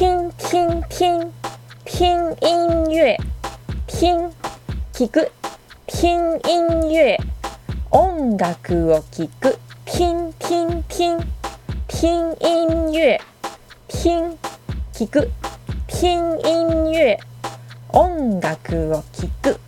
听听听听音乐听聞く听音乐音楽を聞く听听听听音乐听聞く听音乐音楽を聞く